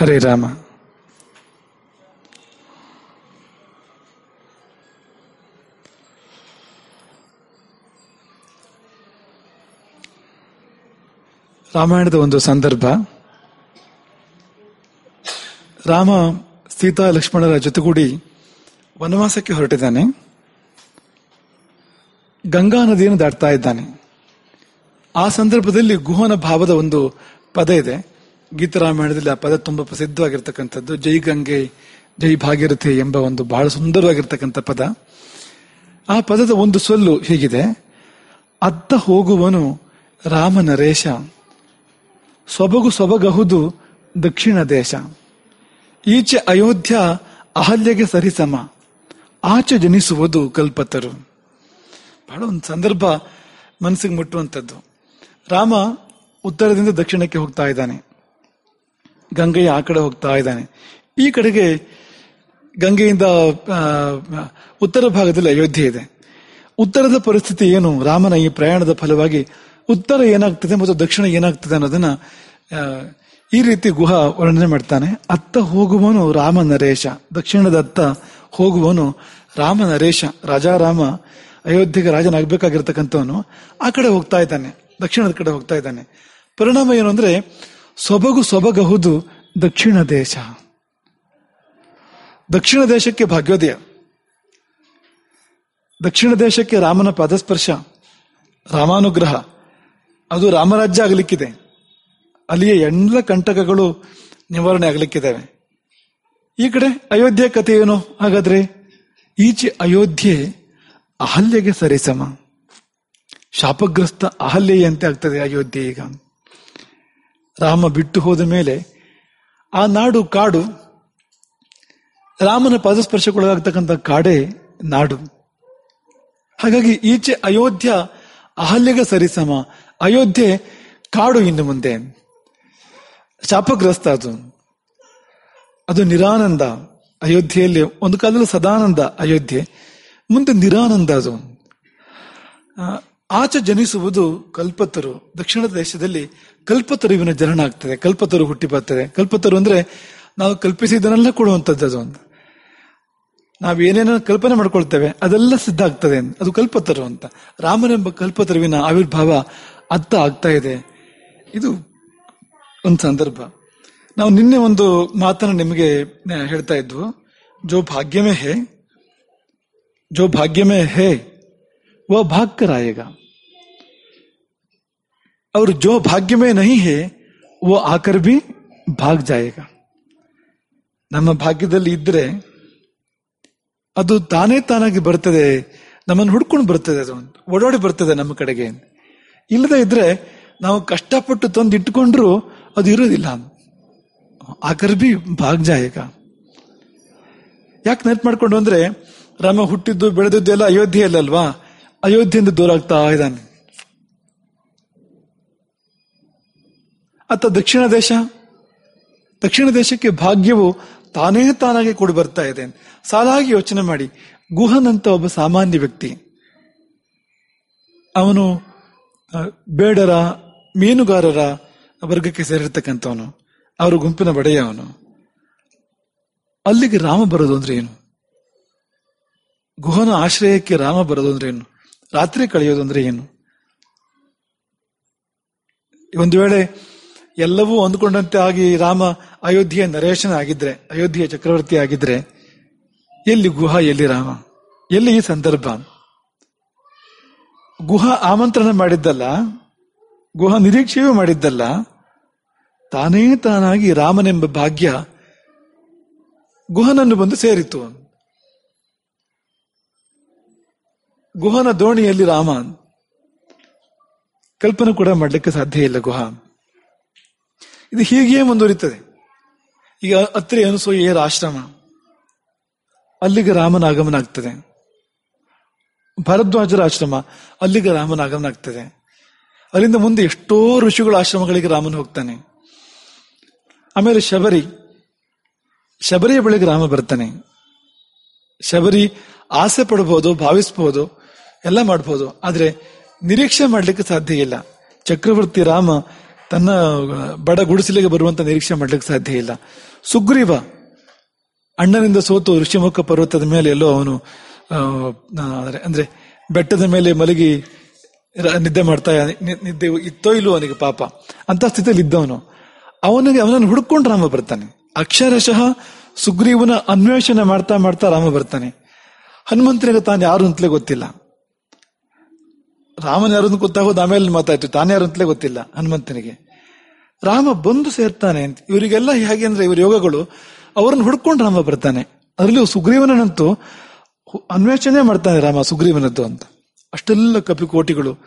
ಹರೇ ರಾಮ. ರಾಮಾಯಣದ ಒಂದು ಸಂದರ್ಭ. ರಾಮ ಸೀತಾ ಲಕ್ಷ್ಮಣರ ಜೊತೆಗೂಡಿ ವನವಾಸಕ್ಕೆ ಹೊರಟಿದ್ದಾನೆ. ಗಂಗಾ ನದಿಯನ್ನು ದಾಟ್ತಾ ಇದ್ದಾನೆ. ಆ ಸಂದರ್ಭದಲ್ಲಿ ಗುಹನ ಭಾವದ ಒಂದು ಪದ ಇದೆ. ಗೀತರಾಮಾಯಣದಲ್ಲಿ ಆ ಪದ ತುಂಬಾ ಪ್ರಸಿದ್ಧವಾಗಿರ್ತಕ್ಕಂಥದ್ದು, ಜೈ ಗಂಗೆ, ಜೈ ಭಾಗಿರಥಿ ಎಂಬ ಒಂದು ಬಹಳ ಸುಂದರವಾಗಿರ್ತಕ್ಕಂಥ ಪದ. ಆ ಪದದ ಒಂದು ಸೊಲ್ಲು ಹೀಗಿದೆ. ಅತ್ತ ಹೋಗುವನು ರಾಮ ನರೇಶ ಸೊಬಗು ಸೊಬಗಹುದು ದಕ್ಷಿಣ ದೇಶ. ಈಚೆ ಅಯೋಧ್ಯ ಅಹಲ್ಯಗೆ ಸರಿಸಮ, ಆಚೆ ಜನಿಸುವುದು ಕಲ್ಪತರು. ಬಹಳ ಒಂದು ಸಂದರ್ಭ ಮನಸ್ಸಿಗೆ ಮುಟ್ಟುವಂಥದ್ದು. ರಾಮ ಉತ್ತರದಿಂದ ದಕ್ಷಿಣಕ್ಕೆ ಹೋಗ್ತಾ ಇದ್ದಾನೆ. ಗಂಗೆಯ ಆ ಕಡೆ ಹೋಗ್ತಾ ಇದ್ದಾನೆ. ಈ ಕಡೆಗೆ ಗಂಗೆಯಿಂದ ಉತ್ತರ ಭಾಗದಲ್ಲಿ ಅಯೋಧ್ಯೆ ಇದೆ. ಉತ್ತರದ ಪರಿಸ್ಥಿತಿ ಏನು? ರಾಮನ ಈ ಪ್ರಯಾಣದ ಫಲವಾಗಿ ಉತ್ತರ ಏನಾಗ್ತದೆ ಮತ್ತು ದಕ್ಷಿಣ ಏನಾಗ್ತದೆ ಅನ್ನೋದನ್ನ ಈ ರೀತಿ ಗುಹ ವರ್ಣನೆ ಮಾಡ್ತಾನೆ. ಅತ್ತ ಹೋಗುವನು ರಾಮ ನರೇಶ. ದಕ್ಷಿಣದ ಅತ್ತ ಹೋಗುವನು ರಾಮ ನರೇಶ. ರಾಜಾರಾಮ ಅಯೋಧ್ಯೆಗೆ ರಾಜನಾಗಬೇಕಾಗಿರ್ತಕ್ಕಂಥವನು ಆ ಕಡೆ ಹೋಗ್ತಾ ಇದ್ದಾನೆ. ದಕ್ಷಿಣದ ಕಡೆ ಹೋಗ್ತಾ ಇದ್ದಾನೆ. ಪರಿಣಾಮ ಏನು ಅಂದ್ರೆ ಸೊಬಗು ಸೊಬಗಹುದು ದಕ್ಷಿಣ ದೇಶ. ದಕ್ಷಿಣ ದೇಶಕ್ಕೆ ಭಾಗ್ಯೋದಯ. ದಕ್ಷಿಣ ದೇಶಕ್ಕೆ ರಾಮನ ಪಾದಸ್ಪರ್ಶ, ರಾಮಾನುಗ್ರಹ. ಅದು ರಾಮರಾಜ್ಯ ಆಗಲಿಕ್ಕಿದೆ. ಅಲ್ಲಿಯ ಎಲ್ಲ ಕಂಟಕಗಳು ನಿವಾರಣೆ ಆಗಲಿಕ್ಕಿದ್ದಾವೆ ಈ ಕಡೆ ಅಯೋಧ್ಯೆ ಕಥೆ ಏನು? ಹಾಗಾದ್ರೆ ಈಚೆ ಅಯೋಧ್ಯೆ ಅಹಲ್ಯೆಗೆ ಸರಿಸಮ. ಶಾಪಗ್ರಸ್ತ ಅಹಲ್ಯೆಯಂತೆ ಆಗ್ತದೆ ಅಯೋಧ್ಯೆ ಈಗ. ರಾಮ ಬಿಟ್ಟು ಹೋದ ಮೇಲೆ ಆ ನಾಡು ಕಾಡು ರಾಮನ ಪದಸ್ಪರ್ಶಕ್ಕೊಳಗಾಗ್ತಕ್ಕಂಥ ಕಾಡೇ ನಾಡು. ಹಾಗಾಗಿ ಈಚೆ ಅಯೋಧ್ಯ ಅಹಲ್ಯಗ ಸರಿಸಮ. ಅಯೋಧ್ಯೆ ಕಾಡು ಇನ್ನು ಮುಂದೆ. ಶಾಪಗ್ರಸ್ತ ಅದು. ಅದು ನಿರಾನಂದ. ಅಯೋಧ್ಯೆಯಲ್ಲಿ ಒಂದು ಕಾಲದಲ್ಲಿ ಸದಾನಂದ ಅಯೋಧ್ಯೆ, ಮುಂದೆ ನಿರಾನಂದ ಅದು. ಆಚೆ ಜನಿಸುವುದು ಕಲ್ಪತರು. ದಕ್ಷಿಣ ದೇಶದಲ್ಲಿ ಕಲ್ಪತರುವಿನ ಜನನ ಆಗ್ತದೆ. ಕಲ್ಪತರು ಹುಟ್ಟಿ ಬರ್ತದೆ. ಕಲ್ಪತರು ಅಂದ್ರೆ ನಾವು ಕಲ್ಪಿಸಿದನೆಲ್ಲ ಕೊಡುವಂಥದ್ದು ಅದು ಅಂತ ನಾವು ಏನೇನೋ ಕಲ್ಪನೆ ಮಾಡ್ಕೊಳ್ತೇವೆ, ಅದೆಲ್ಲ ಸಿದ್ಧ ಆಗ್ತದೆ. ಅದು ಕಲ್ಪತರು ಅಂತ. ರಾಮನೆಂಬ ಕಲ್ಪತರುವಿನ ಆವಿರ್ಭಾವ ಅರ್ಥ ಆಗ್ತಾ ಇದೆ. ಇದು ಒಂದು ಸಂದರ್ಭ. ನಾವು ನಿನ್ನೆ ಒಂದು ಮಾತನ್ನು ನಿಮಗೆ ಹೇಳ್ತಾ ಇದ್ವು. ಜೋ ಭಾಗ್ಯಮೇ ಹೇ, ಜೋ ಭಾಗ್ಯಮೇ ಹೇ. वो भाग कर आएगा और जो भाग्य में नहीं है वो आकर भी भाग जाएगा ನಮ್ಮ ಭಾಗ್ಯದಲ್ಲಿ ಇದ್ರೆ ಅದು ತಾನೇ ತಾನಾಗಿ ಬರ್ತದೆ ನಮ್ಮನ್ನು ಹುಡ್ಕೊಂಡು ಬರ್ತದೆ ಅದು ಓಡಾಡಿ ಬರ್ತದೆ ನಮ್ಮ ಕಡೆಗೆ ಇಲ್ಲದೆ ಇದ್ರೆ ನಾವು ಕಷ್ಟಪಟ್ಟು ತಂದು ಇಟ್ಕೊಂಡ್ರು ಅದು ಇರೋದಿಲ್ಲ ಆಕರ್ ಬಿ ಭಾಗ್ ಜಾಯಕ ಯಾಕೆ ನೆನಪು ಮಾಡ್ಕೊಂಡು ಅಂದ್ರೆ ರಾಮ ಹುಟ್ಟಿದ್ದು ಬೆಳೆದಿದ್ದು ಎಲ್ಲ ಅಯೋಧ್ಯೆಯಲ್ಲಲ್ವಾ ಅಯೋಧ್ಯೆಯಿಂದ ದೂರ ಆಗ್ತಾ ಇದ್ದಾನೆ. ಅತ್ತ ದಕ್ಷಿಣ ದೇಶ, ದಕ್ಷಿಣ ದೇಶಕ್ಕೆ ಭಾಗ್ಯವು ತಾನೇ ತಾನಾಗಿ ಕೂಡಿ ಬರ್ತಾ ಇದೆ. ಸಾಲಾಗಿ ಯೋಚನೆ ಮಾಡಿ, ಗುಹನಂತ ಒಬ್ಬ ಸಾಮಾನ್ಯ ವ್ಯಕ್ತಿ. ಅವನು ಬೇಡರ, ಮೀನುಗಾರರ ವರ್ಗಕ್ಕೆ ಸೇರಿರ್ತಕ್ಕಂಥವನು. ಅವರ ಗುಂಪಿನ ಬಡೆಯ ಅವನು. ಅಲ್ಲಿಗೆ ರಾಮ ಬರೋದು ಅಂದ್ರೆ ಏನು? ಗುಹನ ಆಶ್ರಯಕ್ಕೆ ರಾಮ ಬರೋದು ಅಂದ್ರೆ ಏನು? ರಾತ್ರಿ ಕಳೆಯೋದು ಅಂದ್ರೆ ಏನು? ಒಂದು ವೇಳೆ ಎಲ್ಲವೂ ಅಂದುಕೊಂಡಂತೆ ಆಗಿ ರಾಮ ಅಯೋಧ್ಯೆಯ ನರೇಶನ ಆಗಿದ್ರೆ, ಅಯೋಧ್ಯೆಯ ಚಕ್ರವರ್ತಿ ಆಗಿದ್ರೆ, ಎಲ್ಲಿ ಗುಹ, ಎಲ್ಲಿ ರಾಮ? ಎಲ್ಲಿ ಈ ಸಂದರ್ಭ? ಗುಹ ಆಮಂತ್ರಣ ಮಾಡಿದ್ದಲ್ಲ, ಗುಹ ನಿರೀಕ್ಷೆಯೂ ಮಾಡಿದ್ದಲ್ಲ, ತಾನೇ ತಾನಾಗಿ ರಾಮನೆಂಬ ಭಾಗ್ಯ ಗುಹನನ್ನು ಬಂದು ಸೇರಿತು. ಗುಹನ ದೋಣಿಯಲ್ಲಿ ರಾಮ ಕಲ್ಪನೆ ಕೂಡ ಮಾಡಲಿಕ್ಕೆ ಸಾಧ್ಯ ಇಲ್ಲ ಗುಹ. ಇದು ಹೀಗೆಯೇ ಮುಂದುವರಿತದೆ. ಈಗ ಅತ್ರಿ ಅನಸೂಯೆಯರ ಆಶ್ರಮ. ಅಲ್ಲಿಗೆ ರಾಮನ ಆಗಮನ ಆಗ್ತದೆ. ಭರದ್ವಾಜರ ಆಶ್ರಮ, ಅಲ್ಲಿಗೆ ರಾಮನ ಆಗಮನ ಆಗ್ತದೆ. ಅಲ್ಲಿಂದ ಮುಂದೆ ಎಷ್ಟೋ ಋಷಿಗಳ ಆಶ್ರಮಗಳಿಗೆ ರಾಮನ ಹೋಗ್ತಾನೆ. ಆಮೇಲೆ ಶಬರಿ, ಶಬರಿಯ ಬಳಿಗೆ ರಾಮ ಬರ್ತಾನೆ. ಶಬರಿ ಆಸೆ ಪಡಬಹುದು, ಭಾವಿಸಬಹುದು ಎಲ್ಲ ಮಾಡ್ಬೋದು. ಆದ್ರೆ ನಿರೀಕ್ಷೆ ಮಾಡ್ಲಿಕ್ಕೆ ಸಾಧ್ಯ ಇಲ್ಲ. ಚಕ್ರವರ್ತಿ ರಾಮ ತನ್ನ ಬಡ ಗುಡಿಸಲಿಗೆ ಬರುವಂತ ನಿರೀಕ್ಷೆ ಮಾಡ್ಲಿಕ್ಕೆ ಸಾಧ್ಯ ಇಲ್ಲ. ಸುಗ್ರೀವ ಅಣ್ಣನಿಂದ ಸೋತು ಋಷಿಮುಖ ಪರ್ವತದ ಮೇಲೆ ಎಲ್ಲೋ ಅವನು ಅಂದ್ರೆ- ಬೆಟ್ಟದ ಮೇಲೆ ಮಲಗಿ ನಿದ್ದೆ ಮಾಡ್ತಾ ನಿದ್ದೆ ಇತ್ತೋ ಇಲ್ಲೋ ಅವನಿಗೆ ಪಾಪ. ಅಂತ ಸ್ಥಿತಿಯಲ್ಲಿ ಇದ್ದವನು. ಅವನಿಗೆ, ಅವನನ್ನು ಹುಡುಕೊಂಡು ರಾಮ ಬರ್ತಾನೆ. ಅಕ್ಷರಶಃ ಸುಗ್ರೀವನ ಅನ್ವೇಷಣೆ ಮಾಡ್ತಾ ಮಾಡ್ತಾ ರಾಮ ಬರ್ತಾನೆ. ಹನುಮಂತನಿಗೆ ತಾನು ಯಾರು ಅಂತಲೇ ಗೊತ್ತಿಲ್ಲ. ರಾಮನ ಯಾರು ಅಂತ ಗೊತ್ತಾಗೋದು ಆಮೇಲೆ ಮಾತಾಯ್ತು. ತಾನೇ ಯಾರು ಅಂತಲೇ ಗೊತ್ತಿಲ್ಲ ಹನುಮಂತನಿಗೆ. ರಾಮ ಬಂದು ಸೇರ್ತಾನೆ ಅಂತ. ಇವರಿಗೆಲ್ಲ ಹೇಗೆ ಅಂದ್ರೆ ಇವ್ರ ಯೋಗಗಳು, ಅವರನ್ನು ಹುಡ್ಕೊಂಡು ರಾಮ ಬರ್ತಾನೆ. ಅದರಲ್ಲಿ ಸುಗ್ರೀವನಂತೂ ಅನ್ವೇಷಣೆ ಮಾಡ್ತಾನೆ ರಾಮ ಸುಗ್ರೀವನದ್ದು ಅಂತ. ಅಷ್ಟೆಲ್ಲ ಕಪಿಕೋಟಿಗಳು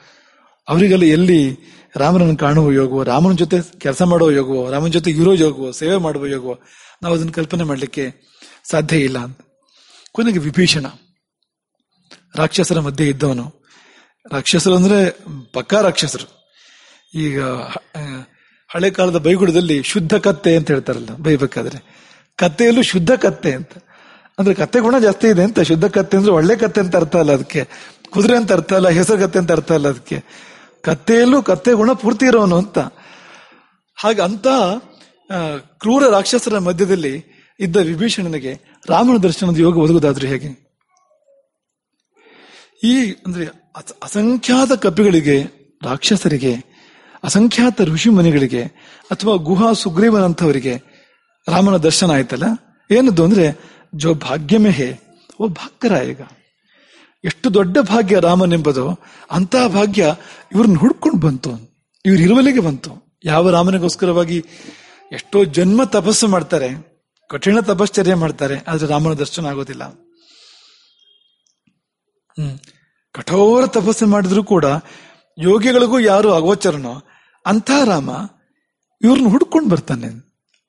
ಅವರಿಗೆಲ್ಲ ಎಲ್ಲಿ ರಾಮನನ್ನು ಕಾಣುವ ಯೋಗವೋ, ರಾಮನ ಜೊತೆ ಕೆಲಸ ಮಾಡುವ ಯೋಗವೋ, ರಾಮನ ಜೊತೆ ಇರೋ ಯೋಗವೋ, ಸೇವೆ ಮಾಡುವ ಯೋಗವೋ, ನಾವು ಅದನ್ನು ಕಲ್ಪನೆ ಮಾಡಲಿಕ್ಕೆ ಸಾಧ್ಯ ಇಲ್ಲ ಅಂತ. ಕೊನೆಗೆ ವಿಭೀಷಣ. ರಾಕ್ಷಸರ ಮಧ್ಯೆ ಇದ್ದವನು. ರಾಕ್ಷಸರು ಅಂದ್ರೆ ಪಕ್ಕಾ ರಾಕ್ಷಸರು. ಈಗ ಹಳೆ ಕಾಲದ ಬೈಗುಡದಲ್ಲಿ ಶುದ್ಧ ಕತ್ತೆ ಅಂತ ಹೇಳ್ತಾರಲ್ಲ, ಬೈಬೇಕಾದ್ರೆ. ಕತ್ತೆಯಲ್ಲೂ ಶುದ್ಧ ಕತ್ತೆ ಅಂತ. ಅಂದ್ರೆ ಕತ್ತೆ ಗುಣ ಜಾಸ್ತಿ ಇದೆ ಅಂತ. ಶುದ್ಧ ಕತ್ತೆ ಅಂದ್ರೆ ಒಳ್ಳೆ ಕತ್ತೆ ಅಂತ ಅರ್ಥ ಅಲ್ಲ ಅದಕ್ಕೆ. ಕುದುರೆ ಅಂತ ಅರ್ಥ ಅಲ್ಲ, ಹೆಸರು ಕತ್ತೆ ಅಂತ ಅರ್ಥ ಅಲ್ಲ ಅದಕ್ಕೆ. ಕತ್ತೆಯಲ್ಲೂ ಕತ್ತೆ ಗುಣ ಪೂರ್ತಿ ಇರೋನು ಅಂತ. ಹಾಗೆ ಅಂತ ಕ್ರೂರ ರಾಕ್ಷಸರ ಮಧ್ಯದಲ್ಲಿ ಇದ್ದ ವಿಭೀಷಣನಿಗೆ ರಾಮನ ದರ್ಶನದ ಯೋಗ ಒದಗುದಾದ್ರೂ ಹೇಗೆ? ಈ, ಅಂದ್ರೆ ಅಸಂಖ್ಯಾತ ಕಪಿಗಳಿಗೆ, ರಾಕ್ಷಸರಿಗೆ, ಅಸಂಖ್ಯಾತ ಋಷಿ ಮುನಿಗಳಿಗೆ, ಅಥವಾ ಗುಹಾ ಸುಗ್ರೀವನಂಥವರಿಗೆ ರಾಮನ ದರ್ಶನ ಆಯ್ತಲ್ಲ? ಏನದು ಅಂದ್ರೆ, ಜೋ ಭಾಗ್യമೇ ಹೇ, ಓ ಭಾಗ್ಯರಾಯಗ. ಎಷ್ಟು ದೊಡ್ಡ ಭಾಗ್ಯ ರಾಮನೆಂಬುದು ಅಂತಹ ಭಾಗ್ಯ ಇವ್ರನ್ನ ಹುಡ್ಕೊಂಡು ಬಂತು. ಇವ್ರ ಇರುವಲ್ಲಿಗೆ ಬಂತು. ಯಾವ ರಾಮನಿಗೋಸ್ಕರವಾಗಿ ಎಷ್ಟೋ ಜನ್ಮ ತಪಸ್ಸು ಮಾಡ್ತಾರೆ, ಕಠಿಣ ತಪಶ್ಚರ್ಯ ಮಾಡ್ತಾರೆ, ಆದ್ರೆ ರಾಮನ ದರ್ಶನ ಆಗೋದಿಲ್ಲ. ಹ್ಮ್. ಕಠೋರ ತಪಸ್ಸು ಮಾಡಿದ್ರು ಕೂಡ ಯೋಗಿಗಳಿಗೂ ಯಾರು ಅಗೋಚರನೋ ಅಂಥ ರಾಮ ಇವ್ರನ್ನ ಹುಡ್ಕೊಂಡು ಬರ್ತಾನೆ.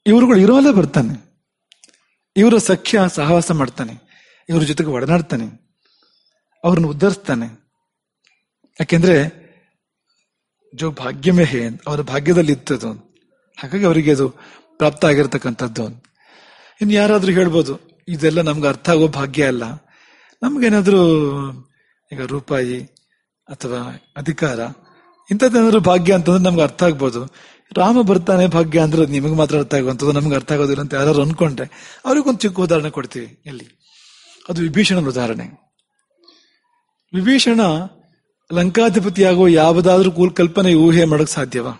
ಇವ್ರುಗಳು ಇರೋಲ್ಲೇ ಬರ್ತಾನೆ. ಇವರ ಸಖ್ಯ ಸಹವಾಸ ಮಾಡ್ತಾನೆ. ಇವ್ರ ಜೊತೆಗೆ ಒಡನಾಡ್ತಾನೆ. ಅವ್ರನ್ನ ಉದ್ಧರಿಸ್ತಾನೆ. ಯಾಕೆಂದ್ರೆ ಜೋ ಭಾಗ್ಯಮೇ ಹೇ ಅವರ ಭಾಗ್ಯದಲ್ಲಿ ಇತ್ತದು ಹಾಗಾಗಿ ಅವರಿಗೆ ಅದು ಪ್ರಾಪ್ತ ಆಗಿರ್ತಕ್ಕಂಥದ್ದು. ಇನ್ನು ಯಾರಾದ್ರೂ ಹೇಳ್ಬೋದು, ಇದೆಲ್ಲ ನಮ್ಗೆ ಅರ್ಥ ಆಗೋ ಭಾಗ್ಯ ಅಲ್ಲ. ನಮ್ಗೇನಾದ್ರೂ ಈಗ ರೂಪಾಯಿ ಅಥವಾ ಅಧಿಕಾರ, ಇಂಥದ್ದೇನಾದ್ರು ಭಾಗ್ಯ ಅಂತಂದ್ರೆ ನಮ್ಗೆ ಅರ್ಥ ಆಗ್ಬೋದು. ರಾಮ ಬರ್ತಾನೆ ಭಾಗ್ಯ ಅಂದ್ರೆ ಅದು ನಿಮಗೆ ಮಾತ್ರ ಅರ್ಥ ಆಗುವಂಥದ್ದು, ನಮ್ಗೆ ಅರ್ಥ ಆಗೋದಿಲ್ಲ ಅಂತ ಯಾರು ಅನ್ಕೊಂಡ್ರೆ ಅವ್ರಿಗೊಂದು ಚಿಕ್ಕ ಉದಾಹರಣೆ ಕೊಡ್ತೀವಿ ಇಲ್ಲಿ. ಅದು ವಿಭೀಷಣನ ಉದಾಹರಣೆ. ವಿಭೀಷಣ ಲಂಕಾಧಿಪತಿಯಾಗುವ ಯಾವುದಾದ್ರೂ ಕೂಲ್ ಕಲ್ಪನೆ ಊಹೆ ಮಾಡಕ್ ಸಾಧ್ಯವಾ?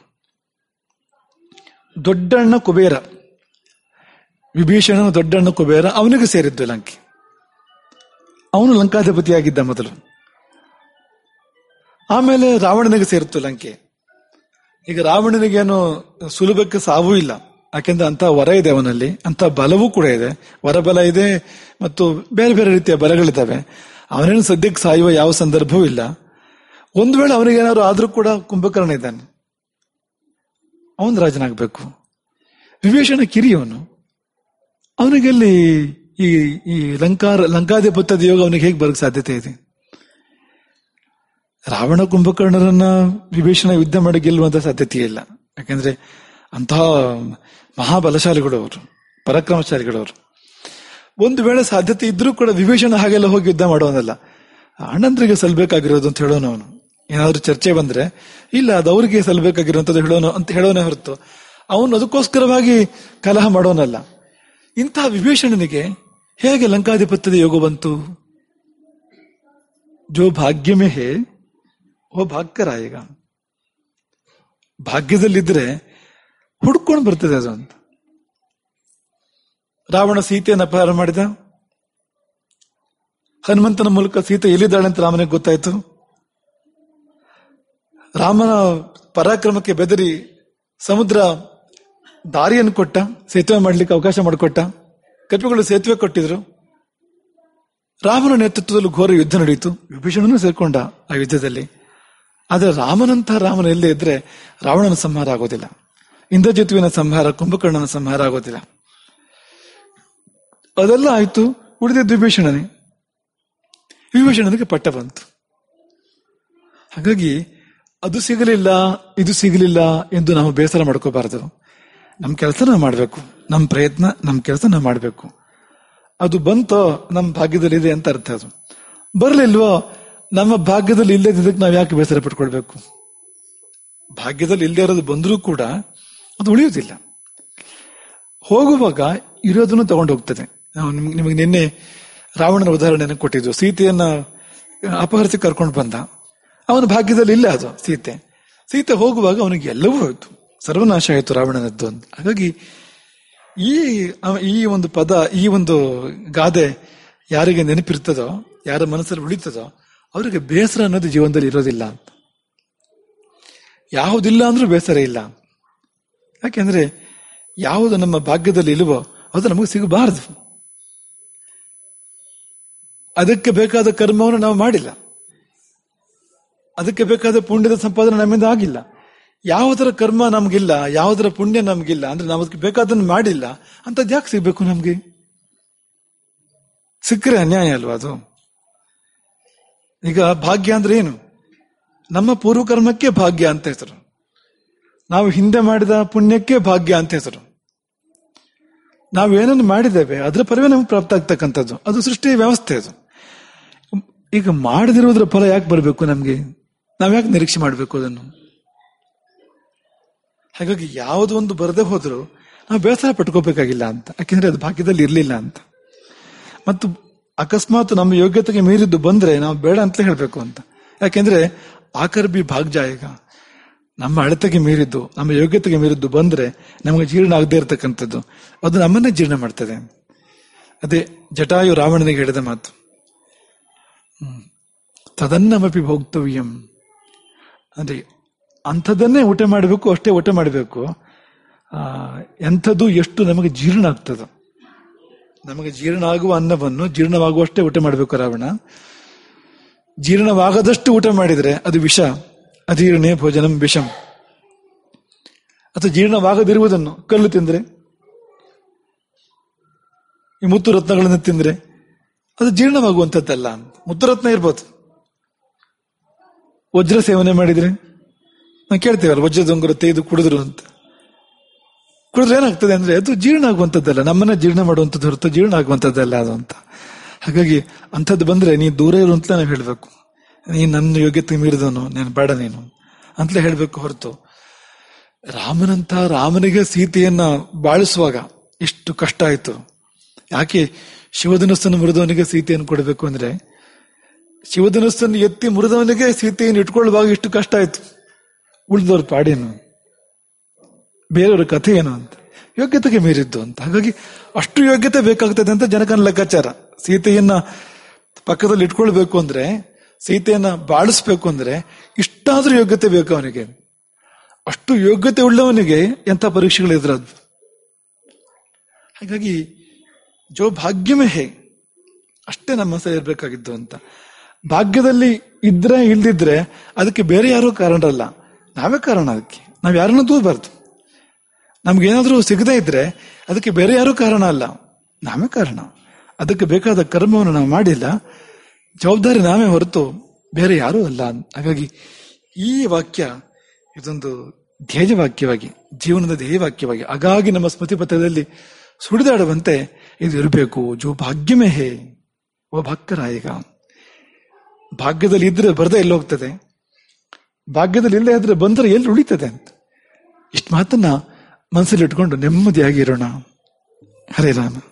ದೊಡ್ಡಣ್ಣ ಕುಬೇರ. ವಿಭೀಷಣನ ದೊಡ್ಡಣ್ಣ ಕುಬೇರ ಅವನಿಗೂ ಸೇರಿದ್ದು ಲಂಕೆ. ಅವನು ಲಂಕಾಧಿಪತಿಯಾಗಿದ್ದ ಮೊದಲು. ಆಮೇಲೆ ರಾವಣನಿಗೆ ಸೇರಿತು ಲಂಕೆ. ಈಗ ರಾವಣನಿಗೇನು ಸುಲಭಕ್ಕೆ ಸಾವೂ ಇಲ್ಲ. ಯಾಕೆಂದ್ರೆ ಅಂತ ವರ ಇದೆ ಅವನಲ್ಲಿ ಅಂತ ಬಲವೂ ಕೂಡ ಇದೆ. ವರಬಲ ಇದೆ ಮತ್ತು ಬೇರೆ ಬೇರೆ ರೀತಿಯ ಬಲಗಳಿದ್ದಾವೆ. ಅವನೇನು ಸದ್ಯಕ್ಕೆ ಸಾಯುವ ಯಾವ ಸಂದರ್ಭವೂ ಇಲ್ಲ. ಒಂದು ವೇಳೆ ಅವನಿಗೇನಾದ್ರು ಆದ್ರೂ ಕೂಡ ಕುಂಭಕರ್ಣ ಇದ್ದಾನೆ. ಅವನು ರಾಜನಾಗಬೇಕು. ವಿಭೀಷಣ ಕಿರಿಯವನು. ಅವನಿಗೆಲ್ಲಿ ಈ ಈ ಲಂಕಾರ ಲಂಕಾಧಿಪತ್ಯದ ಯೋಗ ಅವನಿಗೆ ಹೇಗೆ ಬರೋಕ್ಕೆ ಸಾಧ್ಯತೆ ಇದೆ? ರಾವಣ ಕುಂಭಕರ್ಣರನ್ನ ವಿಭೀಷಣ ಯುದ್ಧ ಮಾಡಿ ಗೆಲ್ಲುವಂತ ಸಾಧ್ಯತೆ ಇಲ್ಲ. ಯಾಕಂದ್ರೆ ಅಂತಹ ಮಹಾಬಲಶಾಲಿಗಳು ಅವರು ಪರಾಕ್ರಮಶಾಲಿಗಳವರು. ಒಂದು ವೇಳೆ ಸಾಧ್ಯತೆ ಇದ್ರೂ ಕೂಡ ವಿಭೀಷಣ ಹಾಗೆಲ್ಲ ಹೋಗಿ ಯುದ್ಧ ಮಾಡೋನಲ್ಲ ಅಣ್ಣಂದ್ರಿಗೆ ಸಲ್ಬೇಕಾಗಿರೋದು ಅಂತ ಹೇಳೋನು ಅವನು. ಏನಾದ್ರೂ ಚರ್ಚೆ ಬಂದ್ರೆ, ಇಲ್ಲ, ಅದು ಅವ್ರಿಗೆ ಸಲ್ಬೇಕಾಗಿರೋಂಥದ್ದು ಹೇಳೋನು ಅಂತ ಹೇಳೋನೇ ಹೊರತು, ಅವನು ಅದಕ್ಕೋಸ್ಕರವಾಗಿ ಕಲಹ ಮಾಡೋನಲ್ಲ. ಇಂತಹ ವಿಭೀಷಣನಿಗೆ ಹೇಗೆ ಲಂಕಾಧಿಪತ್ಯದ ಯೋಗ ಬಂತು? ಜೋ ಭಾಗ್ಯಮೇ ಹೇ ಓ ಭಾಗ್ಯರಾಯಗ ಭಾಗ್ಯದಲ್ಲಿದ್ರೆ ಹುಡ್ಕೊಂಡು ಬರ್ತದೆ ಅದು ಅಂತ. ರಾವಣ ಸೀತೆಯನ್ನು ಅಪಹಾರ ಮಾಡಿದ. ಹನುಮಂತನ ಮೂಲಕ ಸೀತೆ ಎಲ್ಲಿದ್ದಾಳೆ ಅಂತ ರಾಮನಿಗೆ ಗೊತ್ತಾಯ್ತು. ರಾಮನ ಪರಾಕ್ರಮಕ್ಕೆ ಬೆದರಿ ಸಮುದ್ರ ದಾರಿಯನ್ನು ಕೊಟ್ಟ, ಸೇತುವೆ ಮಾಡ್ಲಿಕ್ಕೆ ಅವಕಾಶ ಮಾಡಿಕೊಟ್ಟ. ಕಪಿಗಳು ಸೇತುವೆ ಕೊಟ್ಟಿದ್ರು. ರಾಮನ ನೇತೃತ್ವದಲ್ಲಿ ಘೋರ ಯುದ್ಧ ನಡೆಯಿತು. ವಿಭೀಷಣನು ಸೇರ್ಕೊಂಡ ಆ ಯುದ್ಧದಲ್ಲಿ. ಆದ್ರೆ ರಾಮನಂತಹ ರಾಮನ ಎಲ್ಲೇ ಇದ್ರೆ ರಾವಣನ ಸಂಹಾರ ಆಗೋದಿಲ್ಲ. ಇಂದ್ರಜಿತುವಿನ ಸಂಹಾರ, ಕುಂಭಕರ್ಣನ ಸಂಹಾರ ಆಗೋದಿಲ್ಲ. ಅದೆಲ್ಲ ಆಯ್ತು ಉಳಿದಿದ್ದ ವಿಭೀಷಣನೇ ವಿಭೀಷಣನಿಗೆ ಪಟ್ಟ ಬಂತು. ಹಾಗಾಗಿ, ಅದು ಸಿಗಲಿಲ್ಲ, ಇದು ಸಿಗಲಿಲ್ಲ ಎಂದು ನಾವು ಬೇಸರ ಮಾಡ್ಕೋಬಾರದು. ನಮ್ಮ ಕೆಲಸ ಮಾಡಬೇಕು ನಮ್ಮ ಪ್ರಯತ್ನ ನಮ್ಮ ಕೆಲಸ ಮಾಡಬೇಕು. ಅದು ಬಂತೋ ನಮ್ಮ ಭಾಗ್ಯದಲ್ಲಿದೆ ಅಂತ ಅರ್ಥ ಅದು. ಬರ್ಲಿಲ್ವೋ ನಮ್ಮ ಭಾಗ್ಯದಲ್ಲಿ ಇಲ್ಲದಿದ್ದಕ್ಕೆ ನಾವು ಯಾಕೆ ಬೇಸರ ಪಟ್ಕೊಳ್ಬೇಕು? ಭಾಗ್ಯದಲ್ಲಿ ಇಲ್ಲದೆ ಇರೋದು ಬಂದರೂ ಕೂಡ ಅದು ಉಳಿಯುವುದಿಲ್ಲ. ಹೋಗುವಾಗ ಇರೋದನ್ನು ತಗೊಂಡು ಹೋಗ್ತದೆ ನಾವು ನಿಮ್ಗೆ ನಿನ್ನೆ ರಾವಣನ ಉದಾಹರಣೆಯನ್ನು ಕೊಟ್ಟಿದ್ದು. ಸೀತೆಯನ್ನ ಅಪಹರಿಸಿ ಕರ್ಕೊಂಡು ಬಂದ. ಅವನ ಭಾಗ್ಯದಲ್ಲಿ ಇಲ್ಲ ಅದು, ಸೀತೆ. ಸೀತೆ ಹೋಗುವಾಗ ಅವನಿಗೆ ಎಲ್ಲವೂ ಹೋಯಿತು. ಸರ್ವನಾಶ ಆಯಿತು ರಾವಣನದ್ದು ಅಂತ. ಹಾಗಾಗಿ ಈ ಈ ಒಂದು ಪದ, ಈ ಒಂದು ಗಾದೆ ಯಾರಿಗೆ ನೆನಪಿರ್ತದೋ, ಯಾರ ಮನಸ್ಸಲ್ಲಿ ಉಳಿತದೋ ಅವರಿಗೆ ಬೇಸರ ಅನ್ನೋದು ಜೀವನದಲ್ಲಿ ಇರೋದಿಲ್ಲ. ಅಂತ ಯಾವುದಿಲ್ಲ ಅಂದ್ರೂ ಬೇಸರ ಇಲ್ಲ. ಯಾಕೆಂದ್ರೆ ಯಾವುದು ನಮ್ಮ ಭಾಗ್ಯದಲ್ಲಿ ಇಲ್ವೋ ಅದು ನಮಗೆ ಸಿಗಬಾರದು. ಅದಕ್ಕೆ ಬೇಕಾದ ಕರ್ಮವನ್ನು ನಾವು ಮಾಡಿಲ್ಲ. ಅದಕ್ಕೆ ಬೇಕಾದ ಪುಣ್ಯದ ಸಂಪಾದನೆ ನಮ್ಮಿಂದ ಆಗಿಲ್ಲ. ಯಾವುದರ ಕರ್ಮ ನಮಗಿಲ್ಲ, ಯಾವುದರ ಪುಣ್ಯ ನಮಗಿಲ್ಲ, ಅಂದ್ರೆ ನಾವು ಅದಕ್ಕೆ ಬೇಕಾದನ್ನು ಮಾಡಿಲ್ಲ ಅಂತದ್ಯಾಕೆ ಸಿಗಬೇಕು ನಮಗೆ? ಸಿಕ್ಕರೆ ಅನ್ಯಾಯ ಅಲ್ವಾ ಅದು? ಈಗ ಭಾಗ್ಯ ಅಂದ್ರೆ ಏನು? ನಮ್ಮ ಪೂರ್ವಕರ್ಮಕ್ಕೆ ಭಾಗ್ಯ ಅಂತ ಹೆಸರು. ನಾವು ಹಿಂದೆ ಮಾಡಿದ ಪುಣ್ಯಕ್ಕೆ ಭಾಗ್ಯ ಅಂತ ಹೆಸರು. ನಾವು ಏನನ್ನು ಮಾಡಿದ್ದೇವೆ, ಅದರ ಪರವೇ ನಮ್ಗೆ ಪ್ರಾಪ್ತ ಆಗ್ತಕ್ಕಂಥದ್ದು. ಅದು ಸೃಷ್ಟಿ ವ್ಯವಸ್ಥೆ ಅದು. ಈಗ ಮಾಡದಿರೋದ್ರ ಫಲ ಯಾಕೆ ಬರಬೇಕು ನಮಗೆ? ನಾವು ಯಾಕೆ ನಿರೀಕ್ಷೆ ಮಾಡಬೇಕು ಅದನ್ನು? ಹಾಗಾಗಿ ಯಾವುದೋ ಒಂದು ಬರದೇ ಹೋದ್ರು ನಾವು ಬೇಸರ ಪಟ್ಕೋಬೇಕಾಗಿಲ್ಲ ಅಂತ. ಯಾಕೆಂದ್ರೆ ಅದು ಭಾಗ್ಯದಲ್ಲಿ ಇರಲಿಲ್ಲ ಅಂತ. ಮತ್ತು ಅಕಸ್ಮಾತ್ ನಮ್ಮ ಯೋಗ್ಯತೆಗೆ ಮೀರಿದ್ದು ಬಂದ್ರೆ ನಾವು ಬೇಡ ಅಂತಲೇ ಹೇಳ್ಬೇಕು ಅಂತ. ಯಾಕೆಂದ್ರೆ ಆಕರ್ಬಿ ಭಾಗ್ ಜಾಯಗ ನಮ್ಮ ಅಳತೆಗೆ ಮೀರಿದ್ದು, ನಮ್ಮ ಯೋಗ್ಯತೆಗೆ ಮೀರಿದ್ದು ಬಂದ್ರೆ ನಮಗೆ ಜೀರ್ಣ ಆಗದೆ ಇರತಕ್ಕಂಥದ್ದು. ಅದು ನಮ್ಮನ್ನೇ ಜೀರ್ಣ ಮಾಡ್ತದೆ. ಅದೇ ಜಟಾಯು ರಾವಣನಿಗೆ ಹೇಳಿದ ಮಾತು. ತದನ್ನಮಪಿ ಭೋಗ್ತವ್ಯಂ ಅಂದ್ರೆ ಅಂಥದನ್ನೇ ಊಟ ಮಾಡಬೇಕು, ಅಷ್ಟೇ ಊಟ ಮಾಡಬೇಕು. ಎಂಥದ್ದು ಎಷ್ಟು ನಮಗೆ ಜೀರ್ಣ ಆಗ್ತದೋ. ನಮಗೆ ಜೀರ್ಣ ಆಗುವ ಅನ್ನವನ್ನು ಜೀರ್ಣವಾಗುವಷ್ಟೇ ಊಟ ಮಾಡಬೇಕು ರಾವಣ. ಜೀರ್ಣವಾಗದಷ್ಟು ಊಟ ಮಾಡಿದರೆ ಅದು ವಿಷ, ಅಜೀರ್ಣೇ ಭೋಜನಂ ವಿಷಂ. ಅಥವಾ ಜೀರ್ಣವಾಗದಿರುವುದನ್ನು ಕಲ್ಲು ತಿಂದರೆ, ಈ ಮುತ್ತು ರತ್ನಗಳನ್ನು ತಿಂದರೆ ಅದು ಜೀರ್ಣವಾಗುವಂಥದ್ದಲ್ಲ ಮುತ್ತುರತ್ನ ಇರ್ಬೋದು. ವಜ್ರ ಸೇವನೆ ಮಾಡಿದರೆ, ನಾವು ಕೇಳ್ತೇವಲ್ಲ, ವಜ್ರದೊಂಗರು ತೆಗೆದು ಕುಡಿದ್ರು ಅಂತ. ಕುಡಿದ್ರೆ ಏನಾಗ್ತದೆ ಅಂದ್ರೆ ಅದು ಜೀರ್ಣ ಆಗುವಂಥದ್ದಲ್ಲ ನಮ್ಮನ್ನ ಜೀರ್ಣ ಮಾಡುವಂಥದ್ದು ಹೊರತು ಜೀರ್ಣ ಆಗುವಂಥದ್ದಲ್ಲ ಅದು ಅಂತ. ಹಾಗಾಗಿ ಅಂಥದ್ದು ಬಂದ್ರೆ ನೀ ದೂರ ಇರು ಅಂತಲೇ ನಾವು ಹೇಳ್ಬೇಕು. ನೀನು ನನ್ನ ಯೋಗ್ಯತೆ ಮೀರಿದನು ನೀನು ಬೇಡ ನೀನು ಅಂತಲೇ ಹೇಳ್ಬೇಕು ಹೊರತು. ರಾಮನಂತ ರಾಮನಿಗೆ ಸೀತೆಯನ್ನ ಬಾಳಿಸುವಾಗ ಎಷ್ಟು ಕಷ್ಟ ಆಯಿತು. ಯಾಕೆ ಶಿವಧನಸ್ಸನ್ನು ಮುರಿದವನಿಗೆ ಸೀತೆಯನ್ನು ಕೊಡಬೇಕು ಅಂದ್ರೆ ಶಿವಧನಸ್ಸನ್ನು ಎತ್ತಿ ಮುರಿದವನಿಗೆ ಸೀತೆಯನ್ನು ಇಟ್ಕೊಳ್ಳುವಾಗ ಇಷ್ಟು ಕಷ್ಟ ಆಯಿತು. ಉಳಿದವ್ರ ಪಾಡೇನು. ಬೇರೆಯವರ ಕಥೆ ಏನು ಅಂತ ಯೋಗ್ಯತೆಗೆ ಮೀರಿದ್ದು ಅಂತ. ಹಾಗಾಗಿ ಅಷ್ಟು ಯೋಗ್ಯತೆ ಬೇಕಾಗ್ತದೆ ಅಂತ ಜನಕನ ಲೆಕ್ಕಾಚಾರ. ಸೀತೆಯನ್ನ ಪಕ್ಕದಲ್ಲಿ ಇಟ್ಕೊಳ್ಬೇಕು ಅಂದ್ರೆ, ಸೀತೆಯನ್ನ ಬಾಳಿಸ್ಬೇಕು ಅಂದ್ರೆ ಇಷ್ಟಾದ್ರೂ ಯೋಗ್ಯತೆ ಬೇಕು ಅವನಿಗೆ. ಅಷ್ಟು ಯೋಗ್ಯತೆ ಉಳ್ಳವನಿಗೆ ಎಂಥ ಪರೀಕ್ಷೆಗಳು ಎದುರದ್ದು ಹಾಗಾಗಿ ಜೋ ಭಾಗ್ಯಮೇ ಹೇ, ಅಷ್ಟೇ ನಮ್ಮ ಸಹ ಇರಬೇಕಾಗಿದ್ದು ಅಂತ. ಭಾಗ್ಯದಲ್ಲಿ ಇದ್ರೆ, ಇಲ್ದಿದ್ರೆ ಅದಕ್ಕೆ ಬೇರೆ ಯಾರೂ ಕಾರಣರಲ್ಲ. ನಾವೇ ಕಾರಣ ಅದಕ್ಕೆ. ನಾವು ಯಾರನ್ನೂ ದೂರಬಾರ್ದು. ನಮ್ಗೇನಾದ್ರೂ ಸಿಗದೇ ಇದ್ರೆ ಅದಕ್ಕೆ ಬೇರೆ ಯಾರೂ ಕಾರಣ ಅಲ್ಲ. ನಾವೇ ಕಾರಣ. ಅದಕ್ಕೆ ಬೇಕಾದ ಕರ್ಮವನ್ನು ನಾವು ಮಾಡಿಲ್ಲ. ಜವಾಬ್ದಾರಿ ನಾವೇ ಹೊರತು ಬೇರೆ ಯಾರೂ ಅಲ್ಲ. ಹಾಗಾಗಿ ಈ ವಾಕ್ಯ ಇದೊಂದು ಧ್ಯೇಯ ವಾಕ್ಯವಾಗಿ ಜೀವನದ ಧ್ಯೇಯ ವಾಕ್ಯವಾಗಿ ಹಾಗಾಗಿ ನಮ್ಮ ಸ್ಮೃತಿ ಪತ್ರದಲ್ಲಿ ಸುಡಿದಾಡುವಂತೆ ಇದು ಇರಬೇಕು. ಜೋ ಭಾಗ್ಯಮೇ ಹೇ, ಓ ಭಕ್ತರಾಯಿಗ. ಭಾಗ್ಯದಲ್ಲಿ ಇದ್ರೆ ಬರದೆ ಎಲ್ಲಿ ಹೋಗ್ತದೆ? ಭಾಗ್ಯದಲ್ಲಿ ಇಲ್ಲದೆ ಇದ್ರೆ ಬಂದ್ರೆ ಎಲ್ಲಿ ಉಳಿತದೆ ಅಂತ. ಇಷ್ಟು ಮಾತನ್ನ ಮನಸ್ಸಲ್ಲಿ ಇಟ್ಕೊಂಡು ನೆಮ್ಮದಿಯಾಗಿ ಇರೋಣ. ಹರೇ ರಾಮ.